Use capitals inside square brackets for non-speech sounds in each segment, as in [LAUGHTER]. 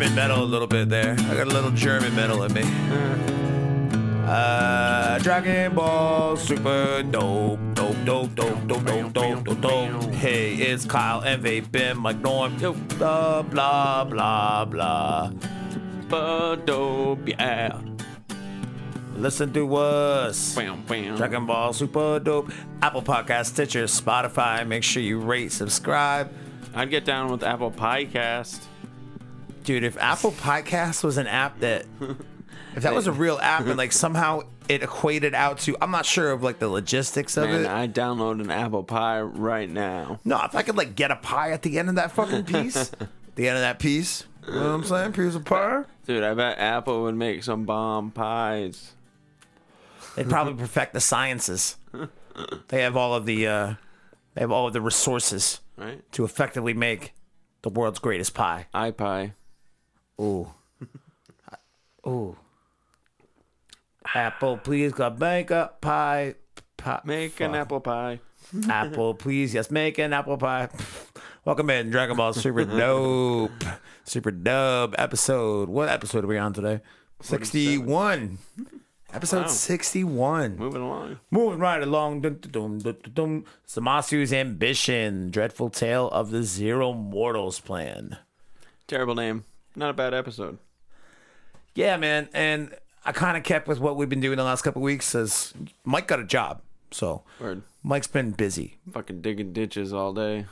German metal a little bit there. I got a little German metal in me. Uh, Dragon Ball Super dope, dope, dope, dope, dope, dope, dope, dope, dope. Hey, it's Kyle and Vaping Mike Norm. Yo, blah, blah, blah, blah. But dope, yeah. Listen to us. Bam, bam. Dragon Ball Super Dope. Apple Podcast, Stitcher, Spotify. Make sure you rate, subscribe. I'd get down with Apple Piecast. Dude, if Apple Podcast was an app that, [LAUGHS] if that was a real app and like somehow it equated out to, I'm not sure of like the logistics of Man, it. I download an Apple Pie right now. no, if I could like get a pie at the end of that fucking piece, [LAUGHS] the end of that piece, you know what I'm saying? Piece of pie. Dude, I bet Apple would make some bomb pies. They'd probably perfect the sciences. [LAUGHS] They have all of the, uh, they have all of the resources Right? to effectively make the world's greatest pie. iPie. Ooh. Ooh. Apple, please go make a pie. pie Make an apple pie. [LAUGHS] Apple, please. Yes, make an apple pie. [LAUGHS] Welcome in, Dragon Ball Super [LAUGHS] Dope. Super Dub episode. What episode are we on today? 61. Episode Wow. 61. Moving along. Moving right along. Dun, dun, dun, dun, dun, dun. Zamasu's Ambition. Dreadful Tale of the Zero Mortals Plan. Terrible name. Not a bad episode. Yeah, man, and I kind of kept with what we've been doing the last couple of weeks. As Mike got a job, so Word. Mike's been busy. Fucking digging ditches all day.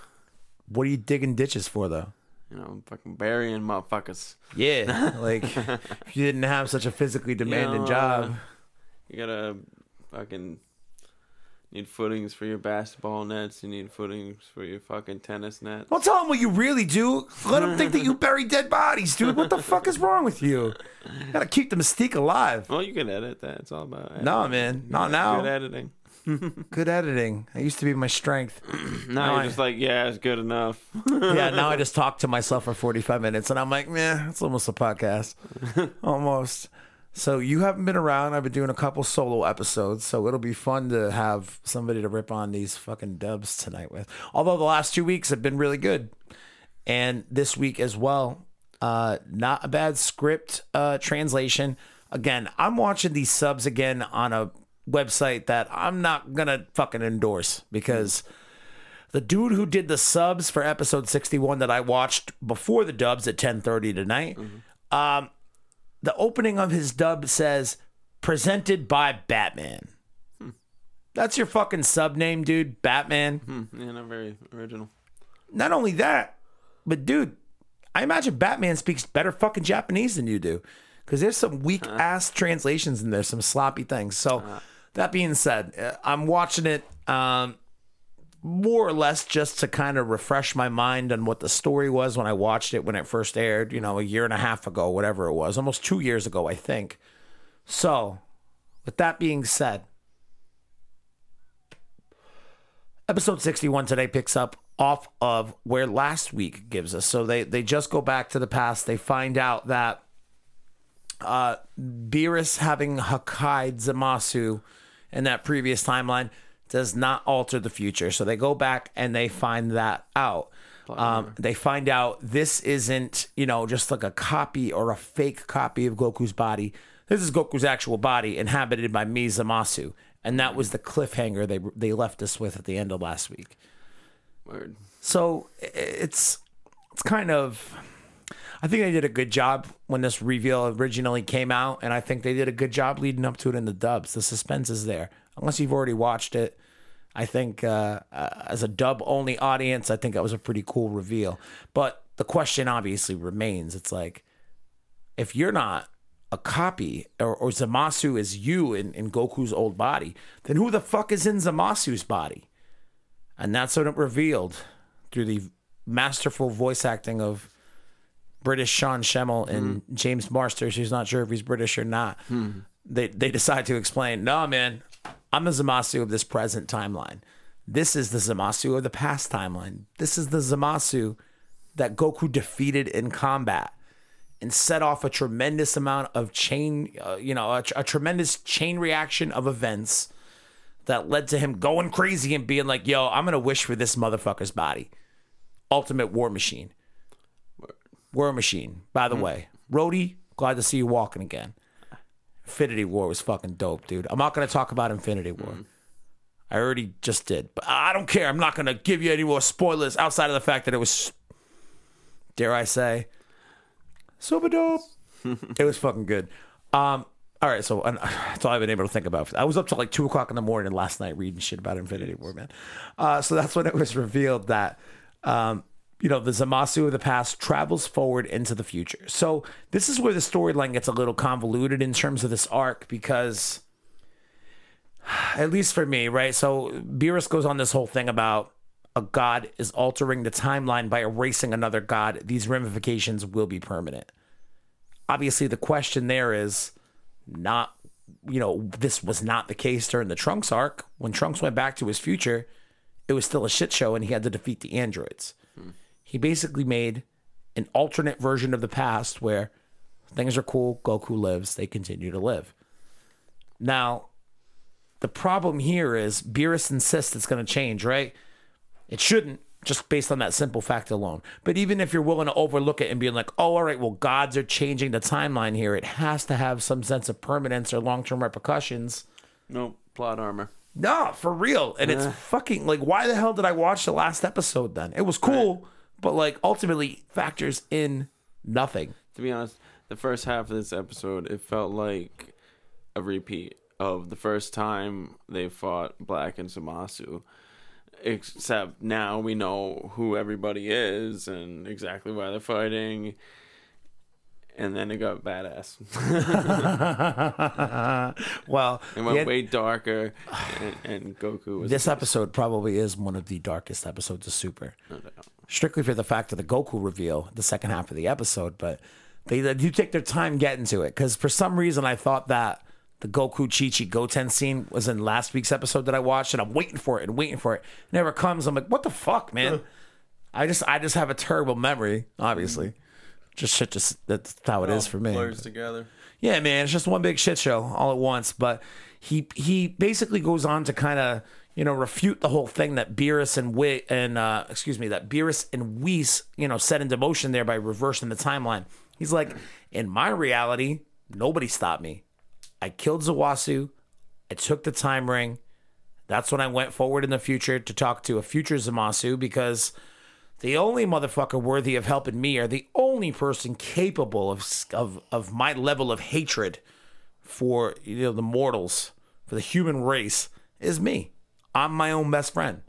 What are you digging ditches for, though? You know, fucking burying motherfuckers. Yeah, [LAUGHS] like if you didn't have such a physically demanding know, job. Uh, you gotta fucking need footings for your basketball nets. You need footings for your fucking tennis nets. Don't tell them what you really do. Let them think that you [LAUGHS] bury dead bodies, dude. What the fuck is wrong with you? Gotta keep the mystique alive. Well, you can edit that. It's all about editing. No, man, not now. Good editing. [LAUGHS] Good editing. That used to be my strength. [CLEARS THROAT] Now No, you're I- just like, yeah, it's good enough. [LAUGHS] Yeah, now I just talk to myself for 45 minutes and I'm like, man, it's almost a podcast. almost. So you haven't been around. I've been doing a couple solo episodes, so it'll be fun to have somebody to rip on these fucking dubs tonight with. Although the last two weeks have been really good. And this week as well. Uh not a bad script uh translation. Again, I'm watching these subs again on a website that I'm not gonna fucking endorse because the dude who did the subs for episode 61 that I watched before the dubs at 10:30 tonight. Um the opening of his dub says presented by Batman. That's your fucking sub name, dude, Batman. Hmm, yeah, not very original. Not only that, but dude, I imagine Batman speaks better fucking Japanese than you do. Cuz there's some weak ass translations in there, some sloppy things. So that being said, uh, I'm watching it um more or less just to kind of refresh my mind on what the story was when I watched it when it first aired, you know, a year and a half ago, whatever it was, almost two years ago, I think. So, with that being said, episode 61 today picks up off of where last week gives us. So they, they just go back to the past. They find out that uh, Beerus having Hakai Zamasu in that previous timeline does not alter the future. So they go back and they find that out. Um, they find out this isn't, you know, just like a copy or a fake copy of Goku's body. This is Goku's actual body inhabited by Mizamasu. And that was the cliffhanger they they left us with at the end of last week. Word. So it's it's kind of I think they did a good job when this reveal originally came out, and I think they did a good job leading up to it in the dubs. The suspense is there, unless you've already watched it. I think uh, uh, as a dub only audience, I think that was a pretty cool reveal. But the question obviously remains: It's like if you're not a copy, or, or Zamasu is you in, in Goku's old body, then who the fuck is in Zamasu's body? And that's what it revealed through the masterful voice acting of British Sean Schemmel and James Marsters, who's not sure if he's British or not. They they decide to explain, no man, I'm the Zamasu of this present timeline. This is the Zamasu of the past timeline. This is the Zamasu that Goku defeated in combat and set off a tremendous amount of chain, uh, you know, a, a tremendous chain reaction of events that led to him going crazy and being like, yo, I'm going to wish for this motherfucker's body. Ultimate War Machine. War Machine, by the way. Rhodey, glad to see you walking again. Infinity War was fucking dope, dude. I'm not going to talk about Infinity War. I already just did, but I don't care. I'm not going to give you any more spoilers outside of the fact that it was, dare I say, super dope. [LAUGHS] it was fucking good. Um, all right, so and [SIGHS] that's all I've been able to think about. I was up till like two o'clock in the morning last night reading shit about Infinity War, man. Uh, so that's when it was revealed that, um, you know, the Zamasu of the past travels forward into the future. So this is where the storyline gets a little convoluted in terms of this arc because, [SIGHS] at least for me, right? So Beerus goes on this whole thing about a god is altering the timeline by erasing another god. These ramifications will be permanent. Obviously, the question there is not, you know, this was not the case during the Trunks arc. When Trunks went back to his future, it was still a shit show and he had to defeat the androids. He basically made an alternate version of the past where things are cool, Goku lives, they continue to live. Now, the problem here is Beerus insists it's going to change, right? It shouldn't, just based on that simple fact alone. But even if you're willing to overlook it and being like, oh, all right, well, gods are changing the timeline here, it has to have some sense of permanence or long term repercussions. Nope. Plot armor. No, for real. And it's fucking like, why the hell did I watch the last episode then? It was cool, but like ultimately factors in nothing. To be honest, the first half of this episode, it felt like a repeat of the first time they fought Black and Zamasu. Except now we know who everybody is and exactly why they're fighting. And then it got badass. [LAUGHS] well, It went yeah, way darker, and, and Goku was this episode probably is one of the darkest episodes of Super. Strictly for the fact of the Goku reveal, the second half of the episode, but they, they do take their time getting to it because for some reason I thought that the Goku Chi Chi Goten scene was in last week's episode that I watched, and I'm waiting for it and waiting for it. It never comes. I'm like, what the fuck, man? I just I just have a terrible memory, obviously. Just shit, just that's how it is for me. blurs together. Yeah, man, it's just one big shit show all at once. But he he basically goes on to kind of you know refute the whole thing that Beerus and and uh, excuse me that Beerus and Whis you know set into motion there by reversing the timeline. He's like, in my reality, nobody stopped me. I killed Zawasu. I took the time ring. That's when I went forward in the future to talk to a future Zamasu because the only motherfucker worthy of helping me, or the only person capable of of of my level of hatred for you know the mortals, for the human race, is me. I'm my own best friend.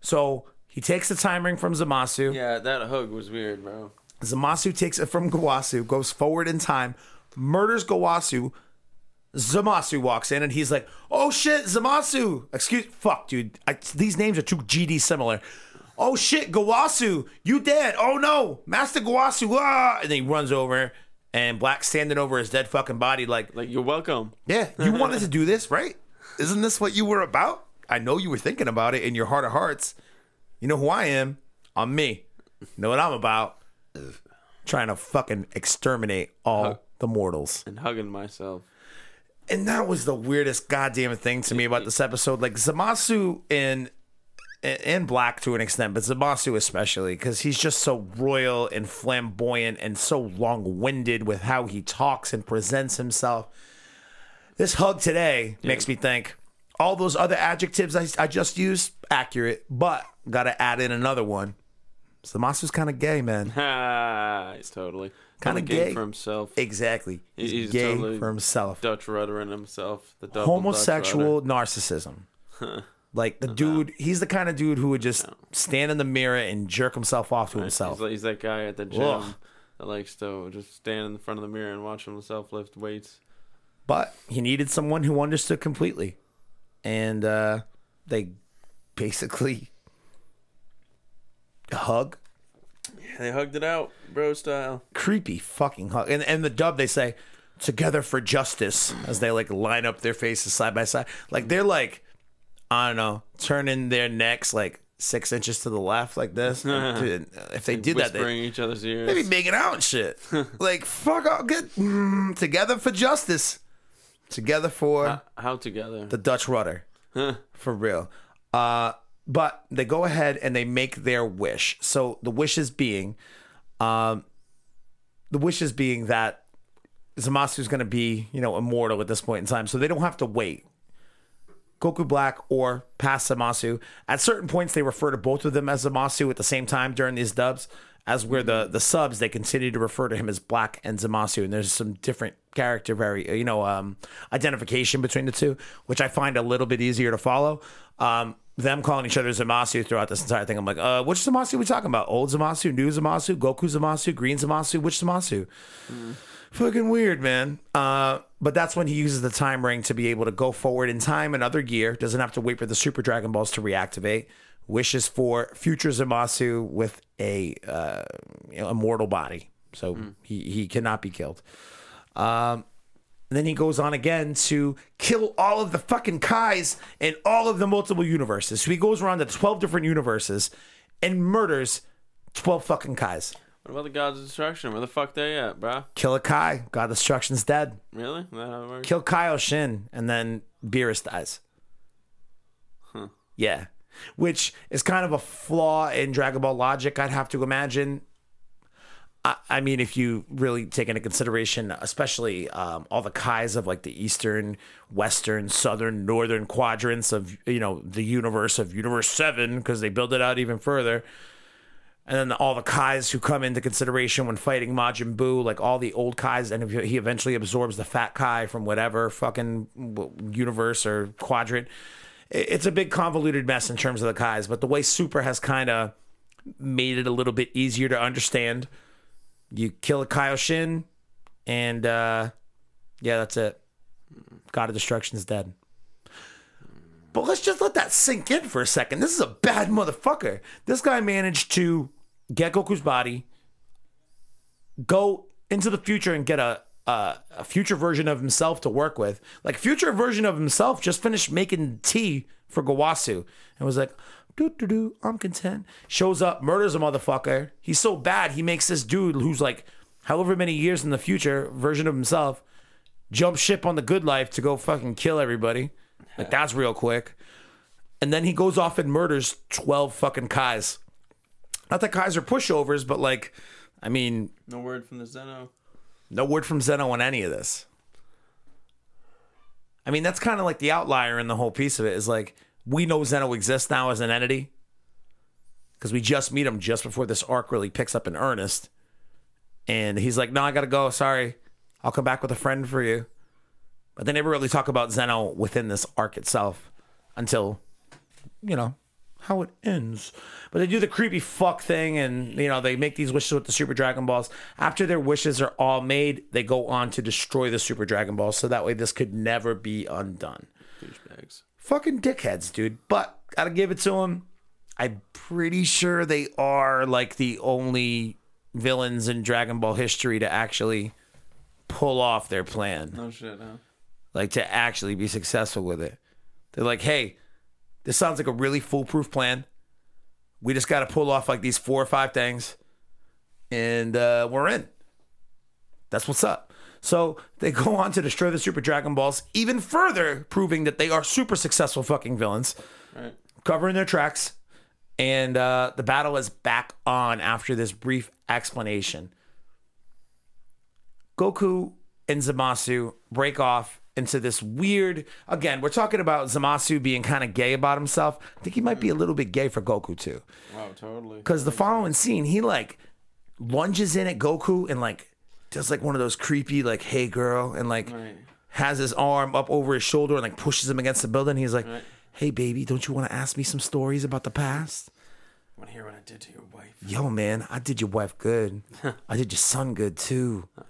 So he takes the time ring from Zamasu. Yeah, that hug was weird, bro. Zamasu takes it from Gowasu, goes forward in time, murders Gowasu. Zamasu walks in and he's like, "Oh shit, Zamasu!" Excuse, fuck, dude. I, these names are too GD similar. Oh shit, Gowasu, you dead? Oh no, Master Gowasu! Ah! And then he runs over, and Black standing over his dead fucking body, like, Like, you're welcome. "Yeah, you wanted to do this, right? Isn't this what you were about? I know you were thinking about it in your heart of hearts. You know who I am? I'm me. You know what I'm about? Trying to fucking exterminate all the mortals." And hugging myself. and that was the weirdest goddamn thing to me about this episode. Like Zamasu and and Black to an extent, but Zamasu especially because he's just so royal and flamboyant and so long winded with how he talks and presents himself. This hug today makes me think all those other adjectives I, I just used accurate, but gotta add in another one. So Zamasu's kind of gay, man. [LAUGHS] Ah, he's totally Kinda Kinda gay gay. for himself. Exactly. He's, He's gay totally for himself. Dutch rudder in himself. The double homosexual narcissism. Like the uh-huh. dude, he's the kind of dude who would just stand in the mirror and jerk himself off to himself. He's, like, he's that guy at the gym Ugh. that likes to just stand in the front of the mirror and watch himself lift weights. But he needed someone who understood completely, and uh, they basically hug, Yeah, They hugged it out, bro style. creepy fucking hug. And and the dub they say together for justice as they like line up their faces side by side, like they're like I don't know, turning their necks like six inches to the left like this. [LAUGHS] Dude, if they did that, they, each other's ears. They be making out and shit. [LAUGHS] like fuck all good. Mm, together for justice. Together for How, how together? the Dutch rudder. For real. Uh but they go ahead and they make their wish. So the wishes being um the wishes being that Zamasu's going to be, you know, immortal at this point in time, so they don't have to wait. Goku Black or past Zamasu. At certain points, they refer to both of them as Zamasu at the same time during these dubs. As where the the subs, they continue to refer to him as Black and Zamasu, and there's some different character very you know um, identification between the two, which I find a little bit easier to follow. Um, them calling each other Zamasu throughout this entire thing, I'm like, uh, which Zamasu are we talking about? Old Zamasu, new Zamasu, Goku Zamasu, Green Zamasu, which Zamasu? fucking weird, man. Uh, but that's when he uses the time ring to be able to go forward in time another gear. Doesn't have to wait for the Super Dragon Balls to reactivate. Wishes for future Zamasu with a uh, you know, immortal body, so he he cannot be killed. Um, and then he goes on again to kill all of the fucking Kais in all of the multiple universes. So he goes around to 12 different universes and murders 12 fucking Kais. What about the gods of destruction? Where the fuck they at, bro? Kill a Kai. God of Destruction's dead. Really? Is that how it works? Kill Kyle Shin, and then Beerus dies. Yeah. Which is kind of a flaw in Dragon Ball logic, I'd have to imagine. I, mean, if you really take into consideration, especially um, all the Kais of like the eastern, western, southern, northern quadrants of you know the universe of Universe Seven, because they build it out even further, and then all the Kais who come into consideration when fighting Majin Buu, like all the old Kais, and he eventually absorbs the fat Kai from whatever fucking universe or quadrant. It- It's a big convoluted mess in terms of the Kais, but the way Super has kind of made it a little bit easier to understand. You kill a Kaioshin, and uh, yeah, that's it. God of Destruction is dead. But let's just let that sink in for a second. This is a bad motherfucker. This guy managed to get Goku's body, go into the future and get a a, a future version of himself to work with. Like future version of himself just finished making tea for Gowasu and was like, doo doo doo, I'm content. Shows up, murders a motherfucker. He's so bad, he makes this dude who's like however many years in the future version of himself jump ship on the good life to go fucking kill everybody. Like that's real quick. And then he goes off and murders 12 fucking Kais. Not that Kais are pushovers, but like, I mean, No word from the Zeno. No word from Zeno on any of this. I mean, that's kind of like the outlier in the whole piece of it is like, we know Zeno exists now as an entity because we just meet him just before this arc really picks up in earnest. And he's like, no, I got to go. Sorry. I'll come back with a friend for you. But they never really talk about Zeno within this arc itself until, you know, how it ends. But they do the creepy fuck thing and, you know, they make these wishes with the Super Dragon Balls. After their wishes are all made, they go on to destroy the Super Dragon Balls so that way this could never be undone. Douchebags. Fucking dickheads, dude. But gotta give it to them. I'm pretty sure they are like the only villains in Dragon Ball history to actually pull off their plan No shit, huh? like to actually be successful with it. They're like, hey, this sounds like a really foolproof plan. We just got to pull off like these four or five things, and uh, we're in. That's what's up. So they go on to destroy the Super Dragon Balls, even further proving that they are super successful fucking villains, Right. covering their tracks. And uh, the battle is back on after this brief explanation. Goku and Zamasu break off into this weird. Again, we're talking about Zamasu being kind of gay about himself. I think he might be a little bit gay for Goku too. Wow, totally. Because the following scene, he like lunges in at Goku and like does like one of those creepy like "Hey girl" and like Right. has his arm up over his shoulder and like pushes him against the building. He's like, Right. "Hey baby, don't you want to ask me some stories about the past?" Want to hear what I did to your wife? Yo, man, I did your wife good. [LAUGHS] I did your son good too. Uh,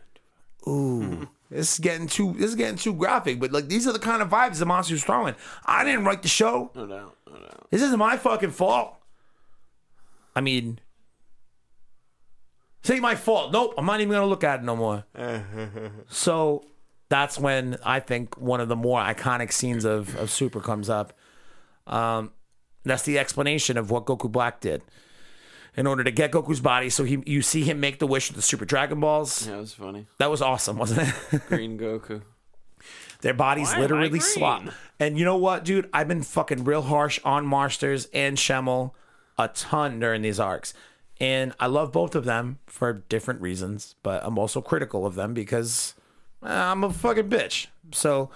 Ooh, this is getting too. This is getting too graphic. But like, these are the kind of vibes the monster's throwing. I didn't write the show. No doubt. No doubt. This isn't my fucking fault. I mean, say my fault. Nope, I'm not even gonna look at it no more. [LAUGHS] so that's when I think one of the more iconic scenes of, of Super comes up. Um, that's the explanation of what Goku Black did. In order to get Goku's body, so he you see him make the wish with the Super Dragon Balls. Yeah, it was funny. That was awesome, wasn't it? [LAUGHS] Green Goku. Their bodies Why am I literally green? swap. And you know what, dude? I've been fucking real harsh on Marsters and Schemmel a ton during these arcs. And I love both of them for different reasons, but I'm also critical of them because uh, I'm a fucking bitch. So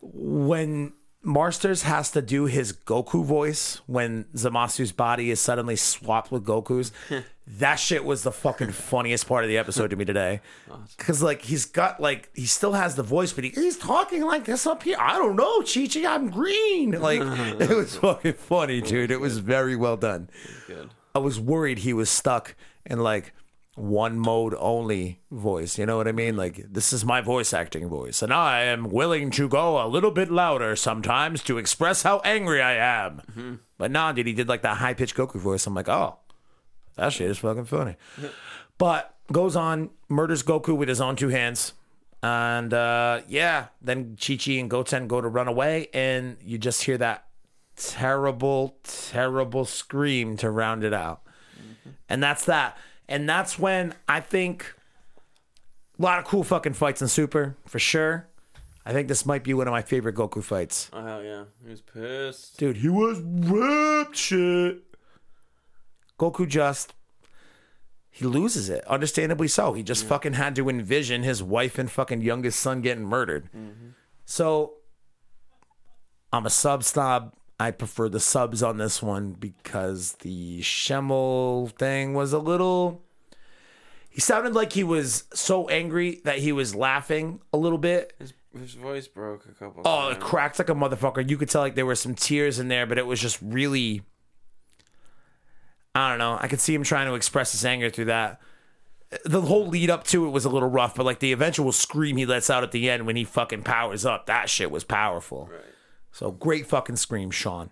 when Marsters has to do his Goku voice when Zamasu's body is suddenly swapped with Goku's. [LAUGHS] that shit was the fucking funniest part of the episode to me today. Because, like, he's got, like, he still has the voice, but he, he's talking like this up here. I don't know, Chi Chi, I'm green. [LAUGHS] Like, [LAUGHS] it was fucking funny, dude. It was very well done. Good. I was worried he was stuck and, like, one mode only voice. You know what I mean? Like, this is my voice acting voice, and I am willing to go a little bit louder sometimes to express how angry I am. But nah, dude, he did like that high pitched Goku voice. I'm like, oh, that shit is fucking funny. [LAUGHS] but goes on, murders Goku with his own two hands. And uh, yeah, then Chi Chi and Goten go to run away, and you just hear that terrible, terrible scream to round it out. And that's that. And that's when I think a lot of cool fucking fights in Super, for sure. I think this might be one of my favorite Goku fights. Oh hell yeah, he was pissed. Dude, he was ripped shit. Goku just he loses it. Understandably so. He just fucking had to envision his wife and fucking youngest son getting murdered. Mm-hmm. So I'm a sub snob. I prefer the subs on this one because the Schemmel thing was a little. He sounded like he was so angry that he was laughing a little bit. His, his voice broke a couple. Oh, it cracked like a motherfucker. You could tell like there were some tears in there, but it was just really. I don't know. I could see him trying to express his anger through that. The whole lead up to it was a little rough, but like the eventual scream he lets out at the end when he fucking powers up, that shit was powerful. Right. So great fucking scream, Sean.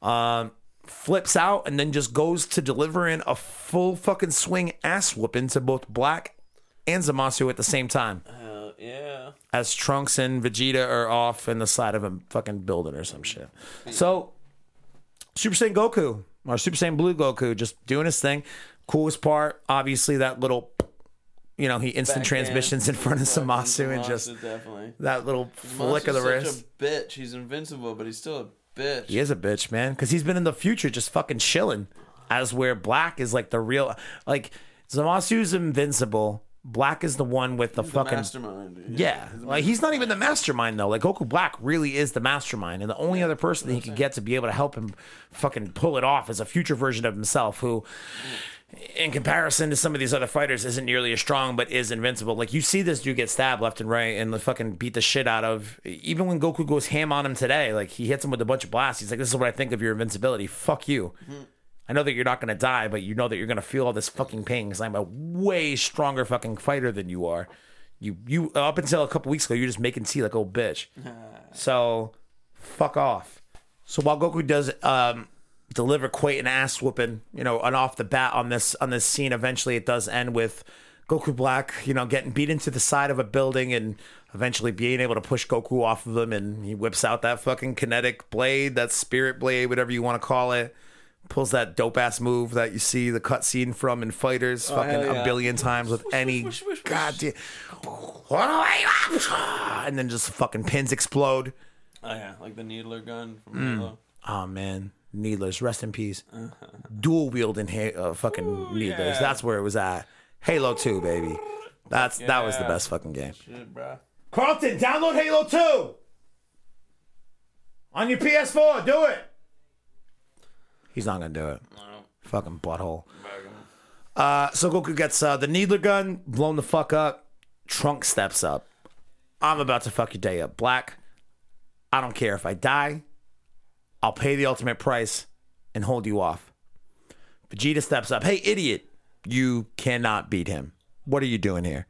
Um, flips out and then just goes to deliver in a full fucking swing ass whooping to both Black and Zamasu at the same time Hell yeah. as Trunks and Vegeta are off in the side of a fucking building or some shit. So, Super Saiyan Goku or Super Saiyan Blue Goku just doing his thing. Coolest part, obviously, that little, you know, he instant Backhand. transmissions in front of Zamasu and just definitely. that little flick of the wrist. A bitch. He's invincible, but he's still a bitch. He is a bitch, man, because he's been in the future just fucking chilling. As where Black is like the real, like Zamasu's invincible. Black is the one with the The fucking mastermind. dude. Yeah, like he's not even the mastermind though. Like Goku Black really is the mastermind, and the only other person that he could get to be able to help him fucking pull it off is a future version of himself who. In comparison to some of these other fighters, isn't nearly as strong, but is invincible. Like you see this dude get stabbed left and right, and the fucking beat the shit out of. Even when Goku goes ham on him today, like he hits him with a bunch of blasts. He's like, "This is what I think of your invincibility. Fuck you." I know that you're not to die, but you know that you're to feel all this fucking pain because I'm a way stronger fucking fighter than you are. You you up until a couple weeks ago, you're just making tea like old bitch. [LAUGHS] So fuck off. So while Goku does um, deliver quite an ass whooping, you know, and off the bat on this on this scene, eventually it does end with Goku Black, you know, getting beat into the side of a building and eventually being able to push Goku off of him, and he whips out that fucking kinetic blade, that spirit blade, whatever you want to call it. Pulls that dope ass move that you see the cutscene from in FighterZ fucking yeah. a billion times with any goddamn. And then just fucking pins explode. Oh yeah, like the needler gun from Mm. Halo. Oh man, Needlers, rest in peace. Dual wielding ha- uh, fucking Needlers. yeah. That's where it was at. Halo Two, baby. That's that was the best fucking game. Shit, bro. Carlton, download Halo Two on your PS4. Do it. He's not gonna do it. No, Fucking butthole. Uh, so Goku gets uh, the Needler gun blown the fuck up. Trunk steps up. I'm about to fuck your day up, Black. I don't care if I die. I'll pay the ultimate price and hold you off. Vegeta steps up. Hey, idiot! You cannot beat him. What are you doing here?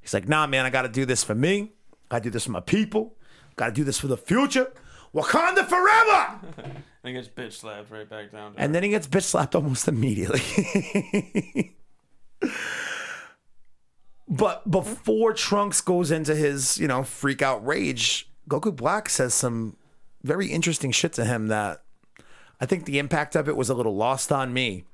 He's like, Nah, man. I got to do this for me. I do this for my people. Got to do this for the future. Wakanda forever. [LAUGHS] I gets bitch slapped right back down. And then he gets bitch slapped almost immediately. [LAUGHS] but before Trunks goes into his, you know, freak out rage, Goku Black says some very interesting shit to him that I think the impact of it was a little lost on me.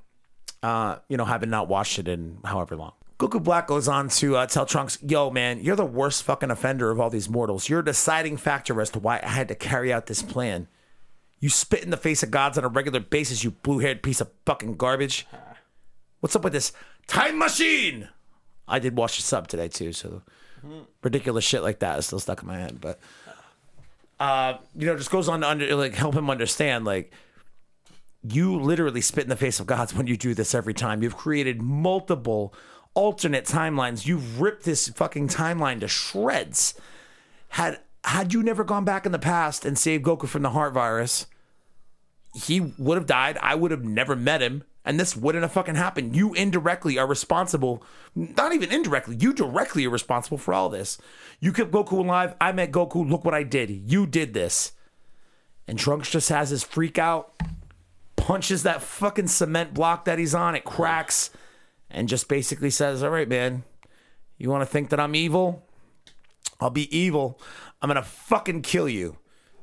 Uh, you know, having not watched it in however long. Goku Black goes on to uh, tell Trunks, "Yo, man, you're the worst fucking offender of all these mortals. You're a deciding factor as to why I had to carry out this plan. You spit in the face of gods on a regular basis, you blue haired piece of fucking garbage. What's up with this time machine? I did watch the sub today too, so ridiculous shit like that is still stuck in my head. But uh, you know, just goes on to under like help him understand like you literally spit in the face of gods when you do this every time. You've created multiple alternate timelines. You've ripped this fucking timeline to shreds. Had had you never gone back in the past and saved Goku from the heart virus, he would have died. I would have never met him. And this wouldn't have fucking happened. You indirectly are responsible, not even indirectly, you directly are responsible for all this. You kept Goku alive. I met Goku. Look what I did. You did this. And Trunks just has his freak out, punches that fucking cement block that he's on. It cracks and just basically says, All right, man, you want to think that I'm evil? I'll be evil. I'm going to fucking kill you.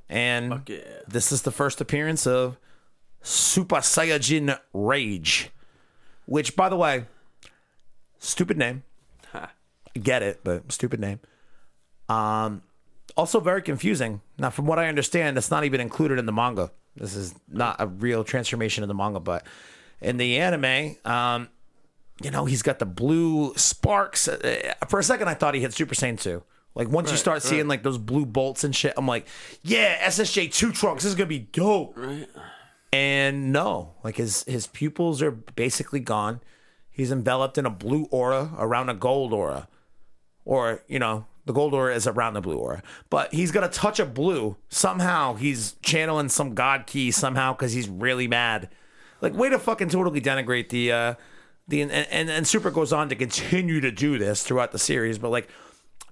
And yeah. this is the first appearance of Super Saiyajin Rage, which, by the way, stupid name. I get it, but stupid name. Um, also very confusing. Now, from what I understand, it's not even included in the manga. This is not a real transformation of the manga, but in the anime, um, you know, he's got the blue sparks. Uh, For a second, I thought he hit Super Saiyan 2. Like, once you start seeing like those blue bolts and shit, I'm like, yeah, SSJ 2 Trunks, this is going to be dope. Right. And no, like his his pupils are basically gone. He's enveloped in a blue aura around a gold aura. Or, you know, the gold aura is around the blue aura. But he's got a touch of blue. Somehow he's channeling some god ki somehow because he's really mad. Like, way to fucking totally denigrate the uh the and, and and Super goes on to continue to do this throughout the series, but like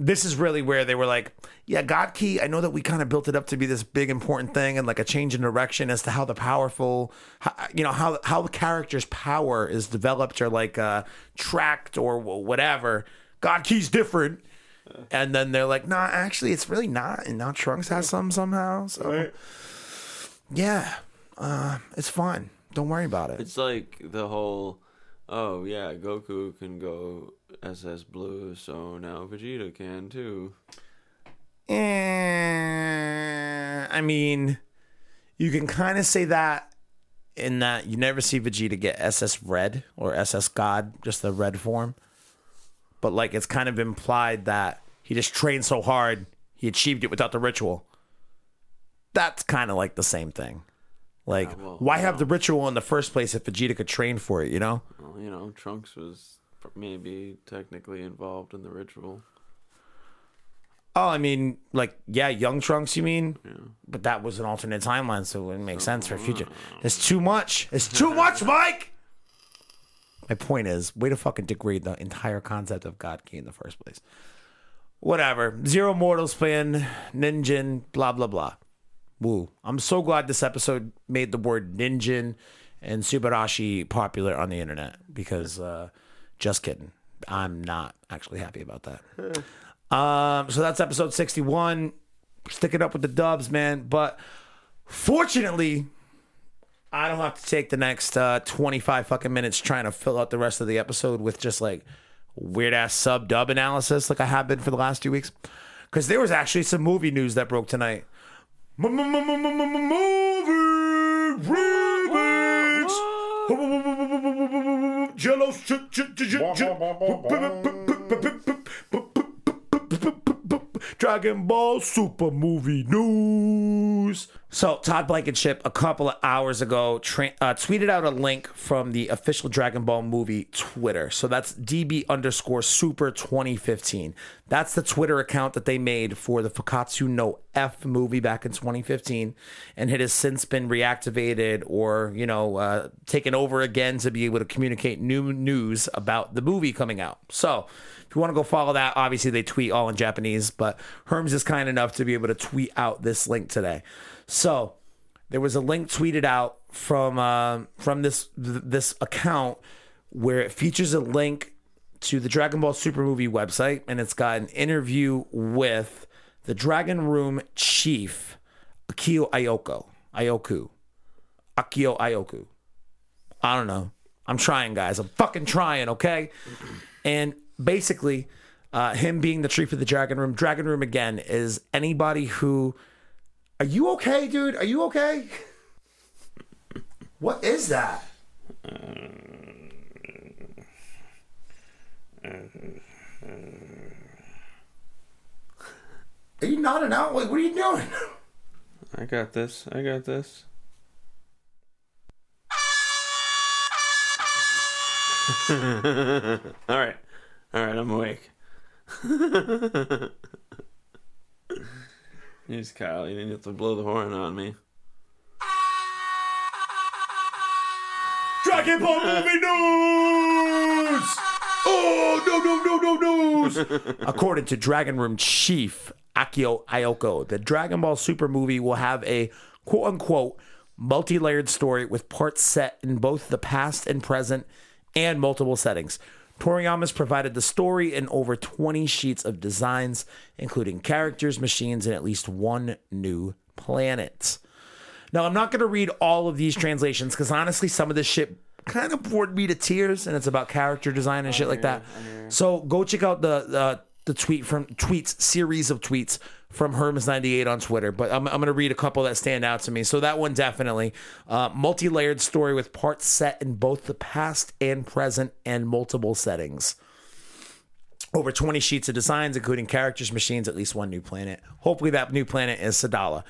this is really where they were like, yeah, God Ki. I know that we kind of built it up to be this big important thing and like a change in direction as to how the powerful, how, you know, how how the character's power is developed or like uh, tracked or whatever. God Ki's different, and then they're like, nah, actually, it's really not. And now Trunks has some somehow. So yeah, uh, it's fine. Don't worry about it. It's like the whole, oh yeah, Goku can go SS Blue, so now Vegeta can too. Eh, I mean, you can kind of say that in that you never see Vegeta get SS Red or SS God, just the red form. But like it's kind of implied that he just trained so hard he achieved it without the ritual. That's kind of like the same thing. Like, Yeah, well, why have the ritual in the first place if Vegeta could train for it? You know? Well, you know, Trunks was maybe technically involved in the ritual. Oh, I mean, like, yeah, young Trunks, you mean? Yeah. But that was an alternate timeline, so it wouldn't make sense for future. It's too much. It's too [LAUGHS] much, Mike! My point is, way to fucking degrade the entire concept of God Ki in the first place. Whatever. Zero Mortals Spin, Ningen, blah, blah, blah. Woo. I'm so glad this episode made the word Ningen and Subarashi popular on the internet because, uh, just kidding. I'm not actually happy about that. Um, so that's episode 61. Stick it up with the dubs, man. But fortunately, I don't have to take the next uh, 25 fucking minutes trying to fill out the rest of the episode with just like weird ass sub dub analysis like I have been for the last two weeks. Because there was actually some movie news that broke tonight. Movie Carlos. Çıt çıt çıt çıt. Dragon Ball Super movie news. So Todd Blankenship a couple of hours ago tra- uh, tweeted out a link from the official Dragon Ball movie Twitter. So that's DB underscore Super 2015. That's the Twitter account that they made for the Fukkatsu no F movie back in 2015, and it has since been reactivated or you know uh, taken over again to be able to communicate new news about the movie coming out. So. If you want to go follow that, obviously they tweet all in Japanese, but Herms is kind enough to be able to tweet out this link today. So there was a link tweeted out from uh, from this th- this account where it features a link to the Dragon Ball Super movie website, and it's got an interview with the Dragon Room chief Akio Ayoko Ayoku Akio Ayoku. I don't know. I'm trying, guys. I'm fucking trying, okay? And basically, uh, him being the tree for the Dragon Room. Dragon Room again is anybody who. Are you okay, dude? Are you okay? what is that? Are you nodding out? Like, what are you doing? I got this. I got this. [LAUGHS] All right. All right, I'm awake. [LAUGHS] Here's Kyle. You didn't have to blow the horn on me. Dragon Ball movie news! Oh, no, no, no, no, news! [LAUGHS] According to Dragon Room Chief Akio Ayoko, the Dragon Ball Super movie will have a quote unquote multi layered story with parts set in both the past and present and multiple settings. Toriyama's provided the story in over 20 sheets of designs, including characters, machines, and at least one new planet. Now, I'm not going to read all of these translations because honestly, some of this shit kind of bored me to tears, and it's about character design and shit like that. So go check out the the, the tweet from tweets series of tweets from Hermes98 on Twitter. But I'm, I'm going to read a couple that stand out to me. So that one definitely uh, multi layered story with parts set in both the past and present and multiple settings over 20 sheets of designs, including characters, machines, at least one new planet. Hopefully, that new planet is Sadala.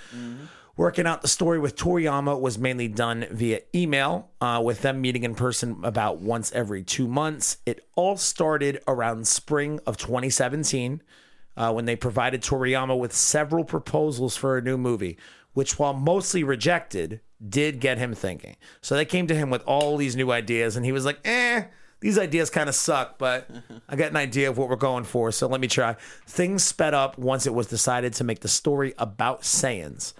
Working out the story with Toriyama was mainly done via email, uh, with them meeting in person about once every two months. It all started around spring of 2017 uh, when they provided Toriyama with several proposals for a new movie, which, while mostly rejected, did get him thinking. So they came to him with all these new ideas, and he was like, eh, these ideas kind of suck, but I got an idea of what we're going for, so let me try. Things sped up once it was decided to make the story about Saiyans.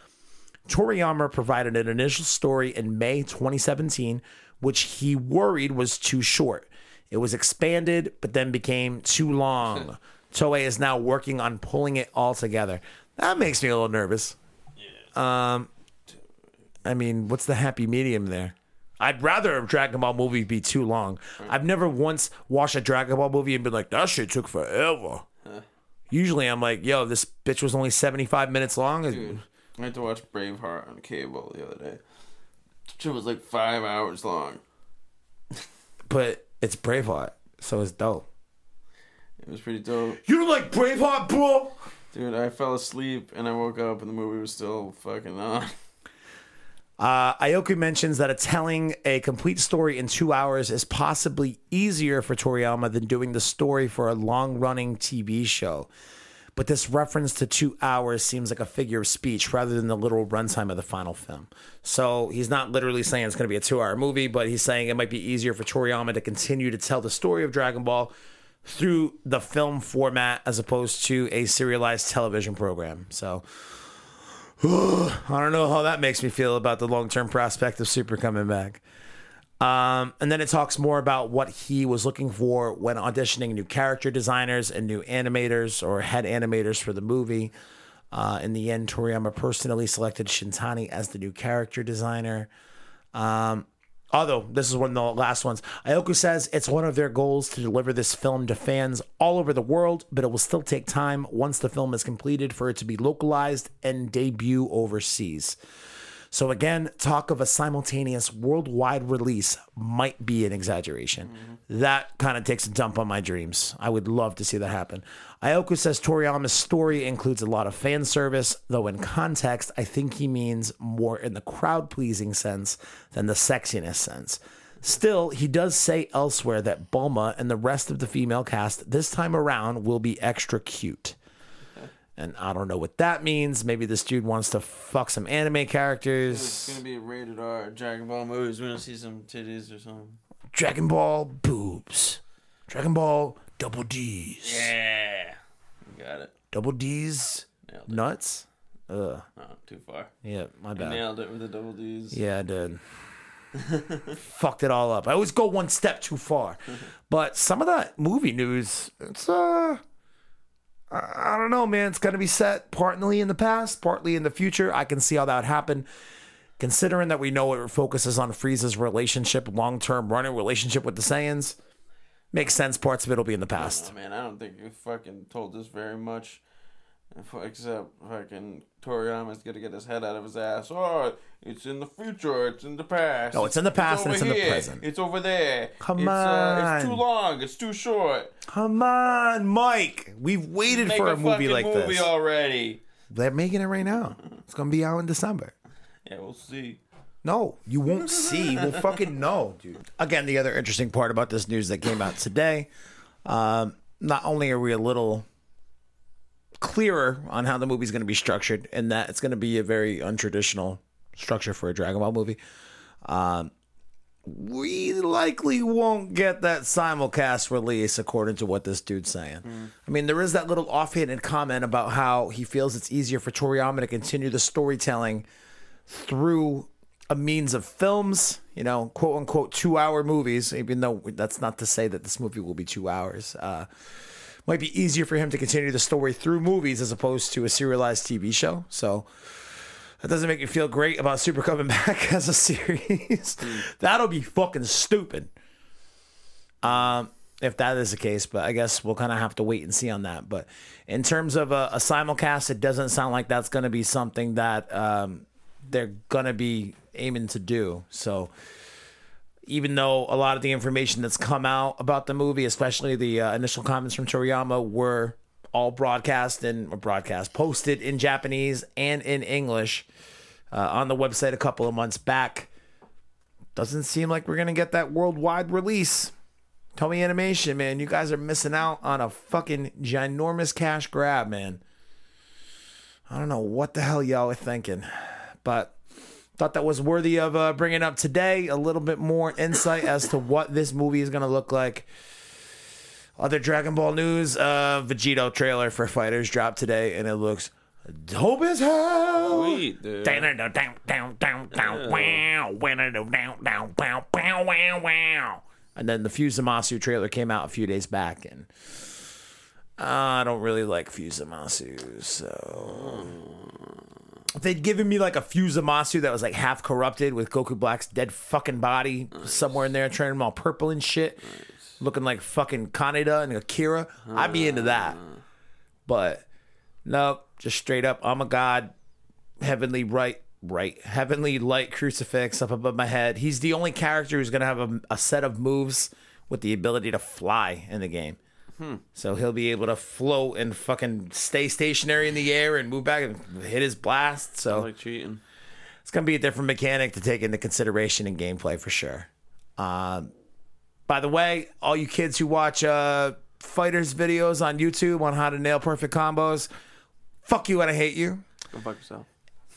Toriyama provided an initial story in May 2017, which he worried was too short. It was expanded, but then became too long. [LAUGHS] Toei is now working on pulling it all together. That makes me a little nervous. Yeah. Um, I mean, what's the happy medium there? I'd rather a Dragon Ball movie be too long. I've never once watched a Dragon Ball movie and been like, that shit took forever. Usually I'm like, yo, this bitch was only 75 minutes long. Dude, I had to watch Braveheart on cable the other day. It was like five hours long. But it's Braveheart, so it's dope. It was pretty dope. You don't like Braveheart, bro? Dude, I fell asleep and I woke up and the movie was still fucking on. [LAUGHS] Uh, Aoki mentions that a telling a complete story in two hours is possibly easier for Toriyama than doing the story for a long running TV show. But this reference to two hours seems like a figure of speech rather than the literal runtime of the final film. So he's not literally saying it's going to be a two hour movie, but he's saying it might be easier for Toriyama to continue to tell the story of Dragon Ball through the film format as opposed to a serialized television program. So [SIGHS] I don't know how that makes me feel about the long term prospect of Super coming back. Um, and then it talks more about what he was looking for when auditioning new character designers and new animators or head animators for the movie. Uh, in the end, Toriyama personally selected Shintani as the new character designer. Um, although this is one of the last ones, Iyoku says it's one of their goals to deliver this film to fans all over the world, but it will still take time once the film is completed for it to be localized and debut overseas. So again, talk of a simultaneous worldwide release might be an exaggeration. Mm-hmm. That kind of takes a dump on my dreams. I would love to see that happen. Iyoku says Toriyama's story includes a lot of fan service, though in context, I think he means more in the crowd pleasing sense than the sexiness sense. Still, he does say elsewhere that Bulma and the rest of the female cast this time around will be extra cute. And I don't know what that means. Maybe this dude wants to fuck some anime characters. It's gonna be a rated R Dragon Ball movies. We're gonna see some titties or something. Dragon Ball boobs. Dragon Ball double D's. Yeah. You got it. Double D's Nailed it. nuts. Ugh. Oh, too far. Yeah, my bad. nailed it with the double D's. Yeah, I did. [LAUGHS] Fucked it all up. I always go one step too far. [LAUGHS] But some of that movie news, it's uh I don't know, man. It's gonna be set partly in the past, partly in the future. I can see how that happen. Considering that we know it focuses on Frieza's relationship, long term running relationship with the Saiyans, makes sense. Parts of it will be in the past. Oh, man, I don't think you fucking told us very much. Except fucking Toriyama's gonna get his head out of his ass. Oh, it's in the future. It's in the past. No, it's in the past and over it's in the present. It's over there. Come it's, Uh, it's too long. It's too short. Come on, Mike. We've waited Make for a, a movie like movie this. already. They're making it right now. It's gonna be out in December. Yeah, we'll see. No, you won't see. We'll fucking know, dude. Again, the other interesting part about this news that came out today, um, not only are we a little clearer on how the movie's going to be structured, and that it's going to be a very untraditional structure for a Dragon Ball movie. Um, we likely won't get that simulcast release, according to what this dude's saying. I mean, there is that little offhanded comment about how he feels it's easier for Toriyama to continue the storytelling through a means of films, you know, quote unquote two hour movies, even though that's not to say that this movie will be two hours. Uh, might be easier for him to continue the story through movies as opposed to a serialized TV show. So that doesn't make me feel great about Super coming [LAUGHS] back as a series. That'll be fucking stupid. Um, if that is the case, but I guess we'll kind of have to wait and see on that. But in terms of a, a simulcast, it doesn't sound like that's going to be something that um, they're going to be aiming to do. So even though a lot of the information that's come out about the movie, especially the uh, initial comments from Toriyama, were all broadcast and broadcast posted in Japanese and in English uh, on the website a couple of months back. Doesn't seem like we're gonna get that worldwide release. Toei Animation, man, you guys are missing out on a fucking ginormous cash grab, man. I don't know what the hell y'all are thinking, but thought that was worthy of uh, bringing up today. A little bit more insight as to what this movie is going to look like. Other Dragon Ball news: uh, Vegito trailer for FighterZ dropped today, and it looks dope as hell. Sweet, dude. Down, down, down, down, down, down, wow, wow, down, down, down, wow, wow, wow, wow. And then the Fusamasu trailer came out a few days back, and uh, I don't really like Fusamasu, so they'd given me like a Fusamasu that was like half corrupted with Goku Black's dead fucking body somewhere in there, turning him all purple and shit, looking like fucking Kaneda and Akira, I'd be into that. But no, just straight up, I'm a god, heavenly right, right, heavenly light crucifix up above my head. He's the only character who's gonna have a, a set of moves with the ability to fly in the game. So he'll be able to float and fucking stay stationary in the air and move back and hit his blast. So like cheating. it's gonna be a different mechanic to take into consideration in gameplay for sure. Um, by the way, all you kids who watch uh, FighterZ videos on YouTube on how to nail perfect combos, fuck you and I hate you. Go fuck yourself.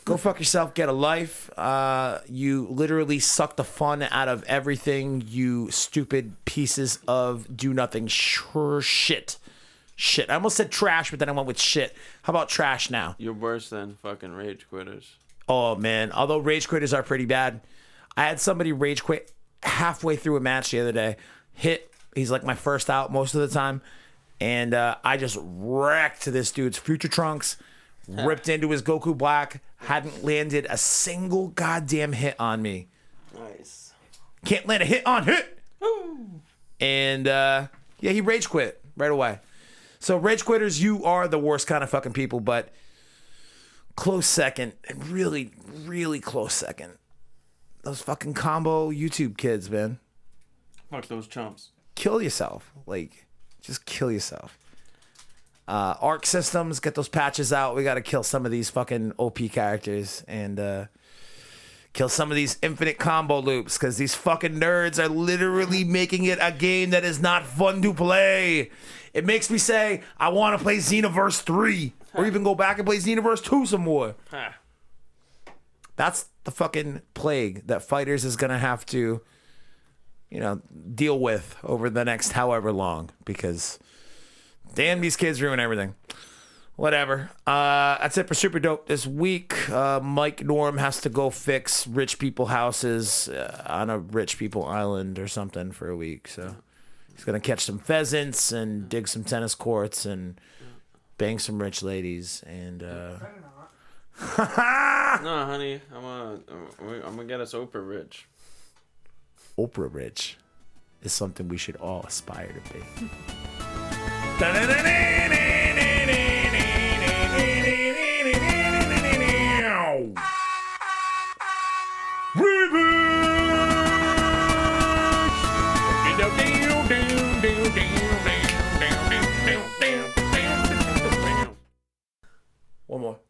Go fuck yourself. Get a life. Uh, you literally suck the fun out of everything. You stupid pieces of do nothing sure shit. Shit. I almost said trash, but then I went with shit. How about trash now? You're worse than fucking rage quitters. Oh man, although rage quitters are pretty bad. I had somebody rage quit halfway through a match the other day. Hit, he's like my first out most of the time, and uh, I just wrecked this dude's future trunks. Ripped into his Goku Black, hadn't landed a single goddamn hit on me. Nice. Can't land a hit on hit. And uh, yeah, he rage quit right away. So rage quitters, you are the worst kind of fucking people, but close second, and really, really close second. Those fucking combo YouTube kids, man. Fuck those chumps. Kill yourself. Like, just kill yourself. Uh, Arc systems, get those patches out. We got to kill some of these fucking OP characters and uh, kill some of these infinite combo loops because these fucking nerds are literally making it a game that is not fun to play. It makes me say, I want to play Xenoverse 3 or even go back and play Xenoverse 2 some more. Ha. That's the fucking plague that FighterZ is going to have to, you know, deal with over the next however long because damn, these kids ruin everything. Whatever. Uh, that's it for Super Dope this week. Uh, Mike Norm has to go fix rich people houses uh, on a rich people island or something for a week. So he's going to catch some pheasants and dig some tennis courts and bang some rich ladies. And uh, [LAUGHS] No, honey, I'm gonna, I'm gonna get us Oprah rich. Oprah rich is something we should all aspire to be. One more.